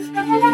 have.